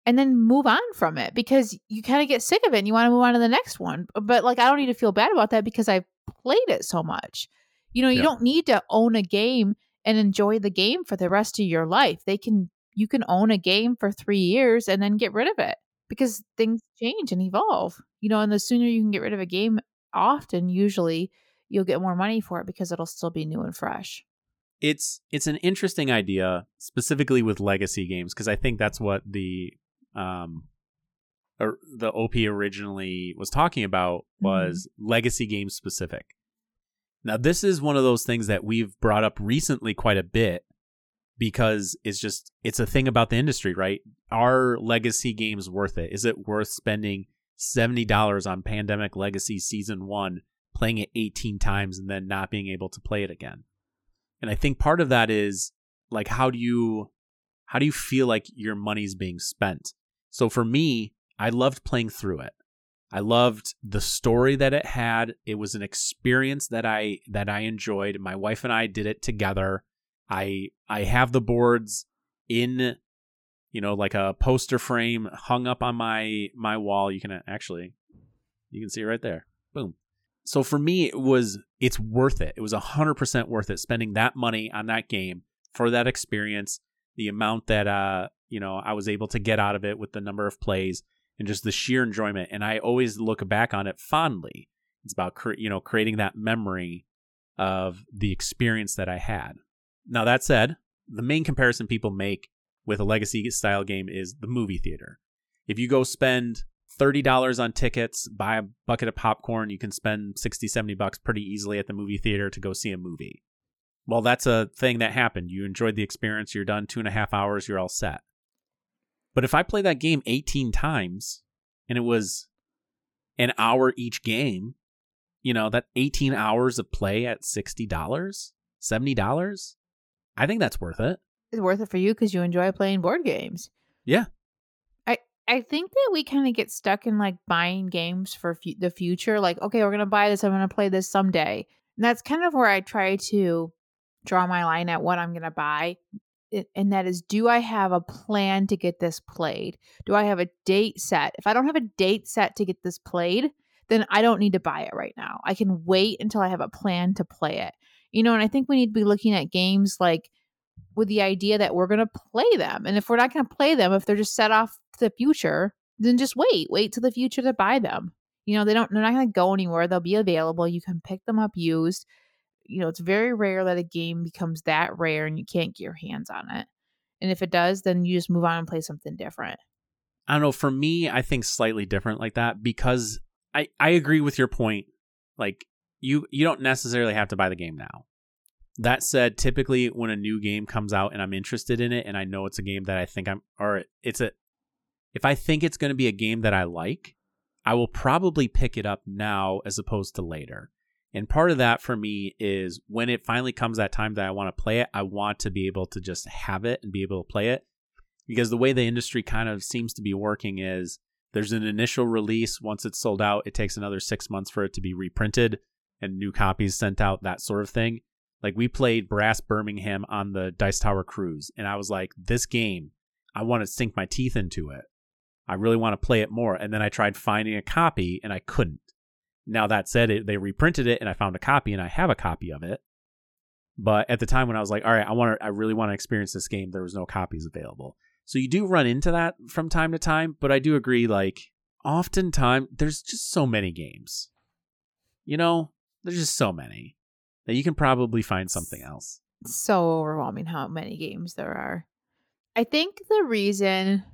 and then move on from it because you kind of get sick of it and you want to move on to the next one. But like, I don't need to feel bad about that because I've played it so much. You know, you Yeah. don't need to own a game and enjoy the game for the rest of your life. They can, you can own a game for three years and then get rid of it because things change and evolve. You know, and the sooner you can get rid of a game, often, usually, you'll get more money for it because it'll still be new and fresh. It's it's an interesting idea specifically with legacy games because I think that's what the um or the OP originally was talking about was legacy game specific. Now this is one of those things that we've brought up recently quite a bit because it's just it's a thing about the industry, right? Are legacy games worth it? Is it worth spending $70 on Pandemic Legacy Season 1 playing it 18 times and then not being able to play it again? And I think part of that is like how do you how do you feel like your money's being spent? So for me, I loved playing through it. I loved the story that it had. It was an experience that I that I enjoyed. My wife and I did it together. I I have the boards in you know like a poster frame hung up on my my wall. You can actually you can see it right there. Boom so for me it was it's worth it. It was 100% worth it spending that money on that game for that experience the amount that uh you know i was able to get out of it with the number of plays and just the sheer enjoyment. And i always look back on it fondly. It's about cre- you know creating that memory of the experience that i had. Now that said the main comparison people make with a legacy style game is the movie theater. If you go spend $30 on tickets, buy a bucket of popcorn, you can spend 60, 70 bucks pretty easily at the movie theater to go see a movie. Well, that's a thing that happened. You enjoyed the experience, you're done two and a half hours, you're all set. But if I play that game 18 times and it was an hour each game, you know, that 18 hours of play at $60, $70, I think that's worth it. It's worth it for you because you enjoy playing board games. Yeah. I think that we kind of get stuck in like buying games for fu- the future. Like, okay, we're gonna buy this. I'm gonna play this someday. And that's kind of where I try to draw my line at what I'm gonna buy. And that is, do I have a plan to get this played? Do I have a date set? If I don't have a date set to get this played, then I don't need to buy it right now. I can wait until I have a plan to play it. You know, and I think we need to be looking at games like with the idea that we're going to play them. And if we're not going to play them, if they're just set off to the future, then just wait. Wait till the future to buy them. You know, they don't they're not going to go anywhere. They'll be available. You can pick them up used. You know, it's very rare that a game becomes that rare and you can't get your hands on it. And if it does, then you just move on and play something different. I don't know. For me, I think slightly different like that because I I agree with your point. Like you you don't necessarily have to buy the game now. That said, typically when a new game comes out and I'm interested in it and I know it's a game that I think I'm or it's a if I think it's going to be a game that I like, I will probably pick it up now as opposed to later. And part of that for me is when it finally comes that time that I want to play it, I want to be able to just have it and be able to play it. Because the way the industry kind of seems to be working is there's an initial release. Once it's sold out, it takes another six months for it to be reprinted and new copies sent out, that sort of thing. Like we played Brass Birmingham on the Dice Tower Cruise, and I was like, this game, I want to sink my teeth into it. I really want to play it more. And then I tried finding a copy and I couldn't. Now that said, it, they reprinted it and I found a copy and I have a copy of it. But at the time when I was like, all right, I want to, I really want to experience this game, there was no copies available. So you do run into that from time to time, but I do agree, like, oftentimes there's just so many games. You know, there's just so many that you can probably find something else. so overwhelming how many games there are. I think the reason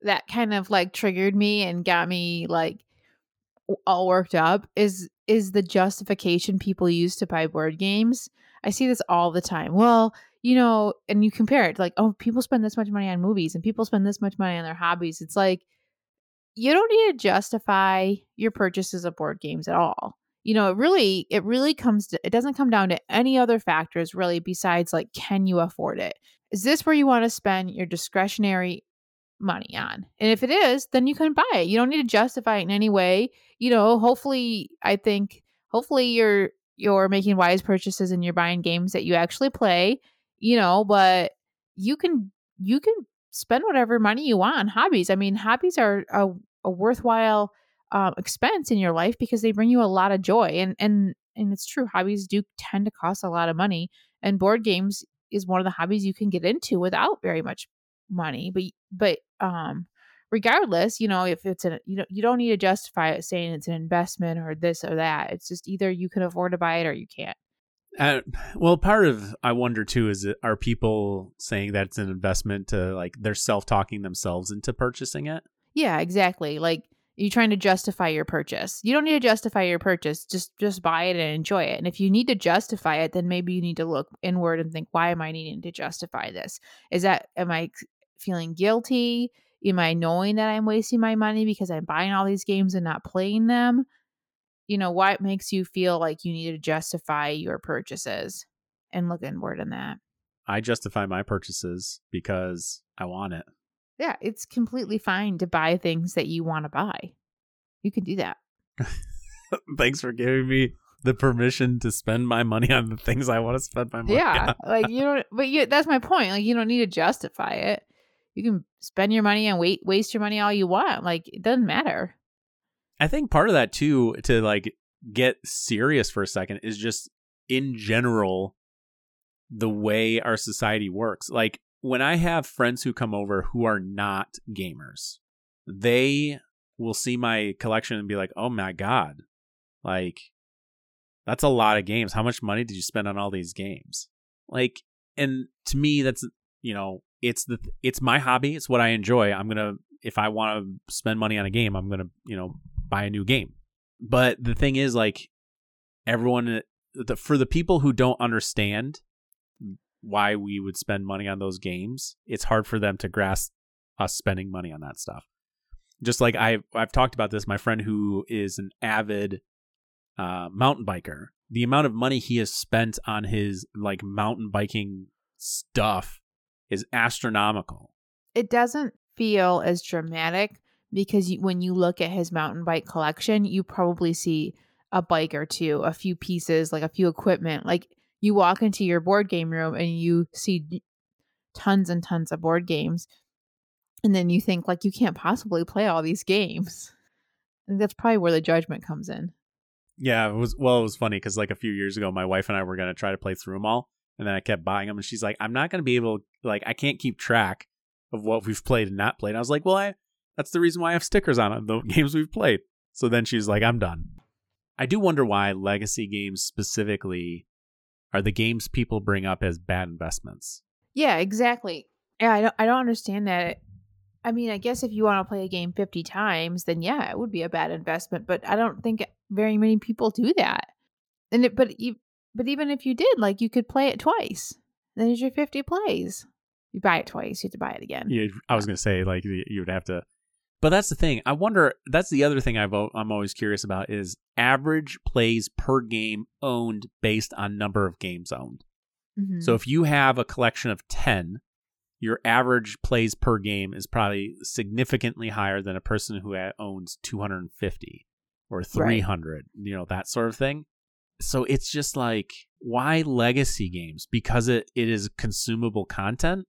that kind of like triggered me and got me like all worked up is is the justification people use to buy board games. I see this all the time. Well, you know, and you compare it like, oh, people spend this much money on movies and people spend this much money on their hobbies. It's like you don't need to justify your purchases of board games at all you know it really it really comes to it doesn't come down to any other factors really besides like can you afford it? Is this where you want to spend your discretionary money on? And if it is then you can buy it. You don't need to justify it in any way. You know hopefully i think hopefully you're you're making wise purchases and you're buying games that you actually play, you know, but you can you can spend whatever money you want on hobbies. I mean, hobbies are a, a worthwhile um, expense in your life because they bring you a lot of joy and and and it's true hobbies do tend to cost a lot of money and board games is one of the hobbies you can get into without very much money but but um regardless you know if it's a you know you don't need to justify it saying it's an investment or this or that it's just either you can afford to buy it or you can't Uh, well, part of I wonder too is are people saying that it's an investment to like they're self talking themselves into purchasing it? yeah exactly like you're trying to justify your purchase. You don't need to justify your purchase just just buy it and enjoy it. And if you need to justify it then maybe you need to look inward and think why am i needing to justify this? Is that am i feeling guilty? Am i knowing that i'm wasting my money because i'm buying all these games and not playing them? You know why it makes you feel like you need to justify your purchases and look inward in that? I justify my purchases because I want it. Yeah it's completely fine to buy things that you want to buy you can do that Thanks for giving me the permission to spend my money on the things I want to spend my money yeah on. like you don't but you that's my point like you don't need to justify it you can spend your money and wait waste your money all you want like it doesn't matter I think part of that too, to like get serious for a second, is just in general the way our society works. Like when I have friends who come over who are not gamers, they will see my collection and be like, "Oh my god, like that's a lot of games. How much money did you spend on all these games?" Like, and to me, that's you know, it's the it's my hobby. It's what I enjoy. I'm gonna if I want to spend money on a game, I'm gonna you know buy a new game. But the thing is, like everyone, uh, the, for the people who don't understand why we would spend money on those games, it's hard for them to grasp us spending money on that stuff. Just like I've I've talked about this, my friend who is an avid uh, mountain biker, the amount of money he has spent on his like mountain biking stuff is astronomical. it doesn't feel as dramatic because you, when you look at his mountain bike collection you probably see a bike or two a few pieces like a few equipment like you walk into your board game room and you see tons and tons of board games and then you think like you can't possibly play all these games think that's probably where the judgment comes in Yeah, it was well, it was funny because like a few years ago, my wife and I were gonna try to play through them all, and then I kept buying them, and she's like, "I'm not gonna be able, like, I can't keep track of what we've played and not played." and I was like, "Well, I that's the reason why I have stickers on it, the games we've played." So then she's like, "I'm done." I do wonder why legacy games specifically are the games people bring up as bad investments. Yeah, exactly. Yeah, I don't I don't understand that. I mean, I guess if you want to play a game 50 times, then yeah, it would be a bad investment, but I don't think very many people do that. And it, but you, but even if you did, like you could play it twice. Then there's your 50 plays. You buy it twice, you have to buy it again. Yeah, I was uh, gonna say like you would have to, but that's the thing. I wonder. That's the other thing I've, I'm always curious about is average plays per game owned based on number of games owned. Mhm. So if you have a collection of ten, your average plays per game is probably significantly higher than a person who owns 250 or 300. You know that sort of thing. So it's just like why legacy games because it, it is consumable content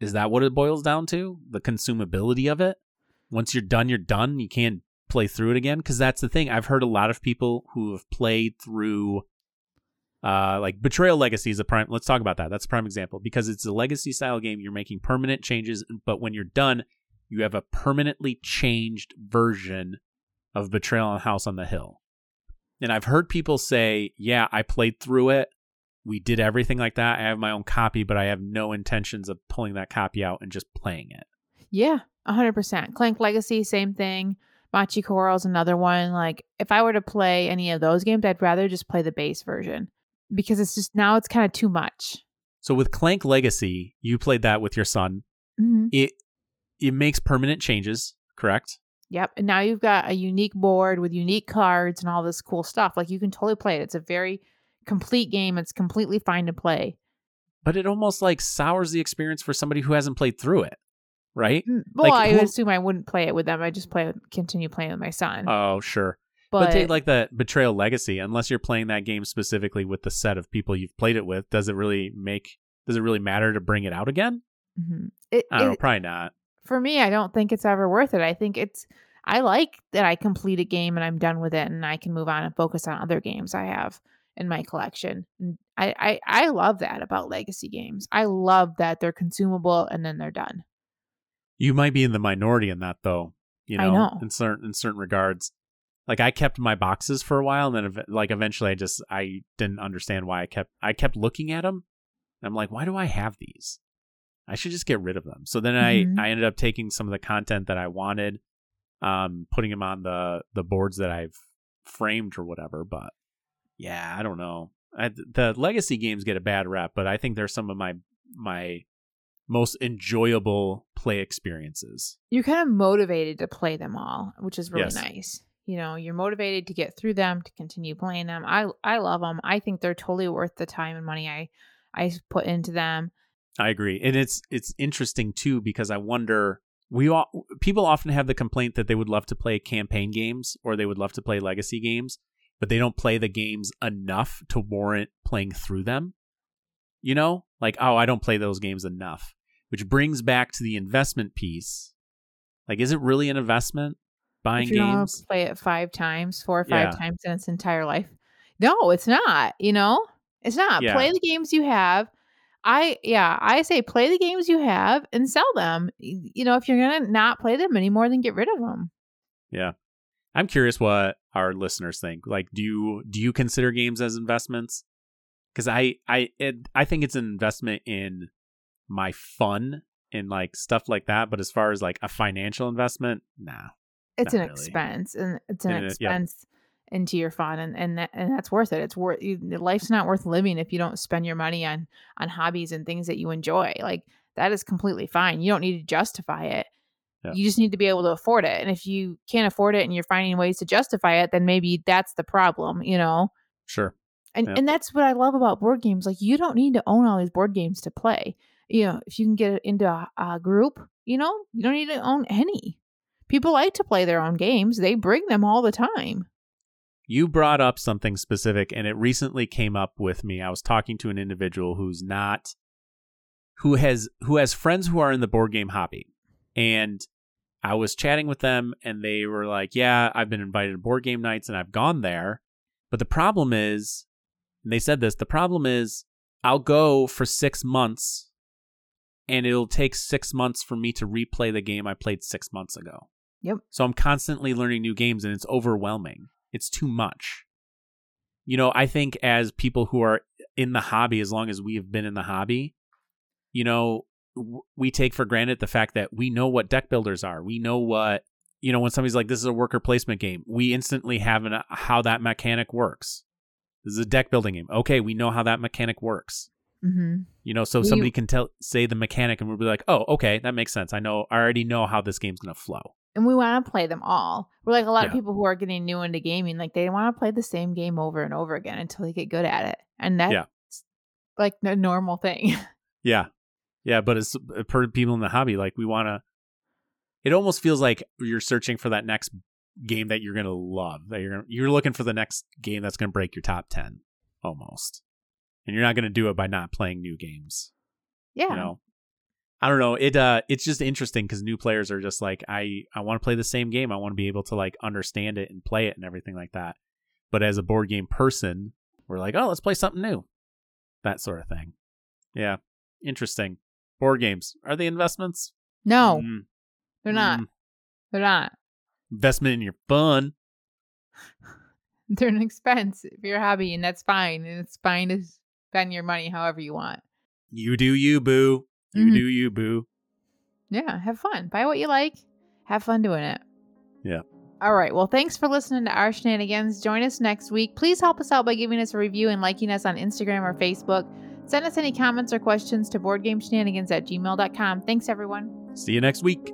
is that what it boils down to? The consumability of it? Once you're done, you're done. You can't play through it again. Because that's the thing. I've heard a lot of people who have played through, uh, like Betrayal Legacy is a prime. Let's talk about that. That's a prime example because it's a legacy style game. You're making permanent changes, but when you're done, you have a permanently changed version of Betrayal on House on the Hill. And I've heard people say, "Yeah, I played through it we did everything like that. I have my own copy, but I have no intentions of pulling that copy out and just playing it. Yeah, 100%. Clank Legacy, same thing. Machi Koro's another one. Like, if I were to play any of those games, I'd rather just play the base version because it's just now it's kind of too much. So with Clank Legacy, you played that with your son. Mm-hmm. It it makes permanent changes, correct? Yep. And now you've got a unique board with unique cards and all this cool stuff. Like, you can totally play it. It's a very complete game. It's completely fine to play. But it almost like sours the experience for somebody who hasn't played through it, right? Mm, Well, Like, I who- would assume I wouldn't play it with them. I just play, continue playing with my son. Oh, sure. But, But, take like the Betrayal Legacy. Unless you're playing that game specifically with the set of people you've played it with, does it really make? Does it really matter to bring it out again? Mhm. it, I don't know. Probably not. for me, I don't think it's ever worth it. I think it's I like that I complete a game and I'm done with it and I can move on and focus on other games I have in my collection. And I I, I love that about legacy games. I love that they're consumable and then they're done. You might be in the minority in that though. You I know, know. in certain in certain regards. Like I kept my boxes for a while, and then like eventually, I just I didn't understand why I kept I kept looking at them. I'm like, why do I have these? I should just get rid of them. So then Mhm. I I ended up taking some of the content that I wanted, um, putting them on the the boards that I've framed or whatever. But yeah, I don't know. I, the legacy games get a bad rap, but I think they're some of my my most enjoyable play experiences. You're kind of motivated to play them all, which is really Yes. nice. You know, you're motivated to get through them, to continue playing them. I I love them. I think they're totally worth the time and money I I put into them. I agree, and it's it's interesting too because I wonder we all people often have the complaint that they would love to play campaign games or they would love to play legacy games, but they don't play the games enough to warrant playing through them. You know, like oh, I don't play those games enough, which brings back to the investment piece. Like, is it really an investment buying if you don't games? play it five times, four or five Yeah. times in its entire life. No, it's not. You know, it's not. Yeah. Play the games you have. I yeah, I say play the games you have and sell them. You know, if you're gonna not play them anymore, then get rid of them. Yeah. I'm curious what our listeners think. Like, do you do you consider games as investments? Because I I it, I think it's an investment in my fun and like stuff like that. But as far as like a financial investment, nah. It's an really. expense, and it's an And uh, it- yeah. expense into your fun, and and that, and that's worth it. It's worth you, life's not worth living if you don't spend your money on on hobbies and things that you enjoy. Like that is completely fine. You don't need to justify it. Yeah. You just need to be able to afford it. And if you can't afford it and you're finding ways to justify it, then maybe that's the problem. You know. Sure. And Yeah. and that's what I love about board games. Like you don't need to own all these board games to play. You know, if you can get into a, a group, you know, you don't need to own any. People like to play their own games. They bring them all the time. You brought up something specific, and it recently came up with me. I was talking to an individual who's not, who has who has friends who are in the board game hobby, and I was chatting with them, and they were like, "Yeah, I've been invited to board game nights, and I've gone there, but the problem is, and they said this, the problem is, I'll go for six months, and it'll take six months for me to replay the game I played six months ago." Yep. So I'm constantly learning new games and it's overwhelming. It's too much. You know, I think as people who are in the hobby, as long as we have been in the hobby, you know, w- we take for granted the fact that we know what deck builders are. We know what, you know, when somebody's like, this is a worker placement game, we instantly have an, how that mechanic works. This is a deck building game. Okay, we know how that mechanic works. Mm-hmm. You know, so somebody can tell, say the mechanic, and we'll be like, oh, okay, that makes sense. I know, I already know how this game's going to flow. And we want to play them all. We're like a lot of people who are getting new into gaming. Like they want to play the same game over and over again until they get good at it. And that's Yeah. like a normal thing. Yeah. Yeah, but as per people in the hobby, like we want to it almost feels like you're searching for that next game that you're going to love. That you're gonna, you're looking for the next game that's going to break your top 10 almost. And you're not going to do it by not playing new games, yeah. you know. I don't know. It uh it's just interesting cuz new players are just like I I want to play the same game. I want to be able to like understand it and play it and everything like that. But as a board game person, we're like, "Oh, let's play something new." That sort of thing. Yeah. Interesting. Board games. Are they investments? No, Mm, they're not. mm. They're not. Investment in your fun. They're an expense for your hobby, and that's fine. And it's fine to spend your money however you want. You do you, boo. You Mhm. do you, boo. Yeah, have fun. Buy what you like. Have fun doing it. Yeah. All right. Well, thanks for listening to our shenanigans. Join us next week. Please help us out by giving us a review and liking us on Instagram or Facebook. Send us any comments or questions to boardgameshenanigans at gmail.com. Thanks, everyone. See you next week.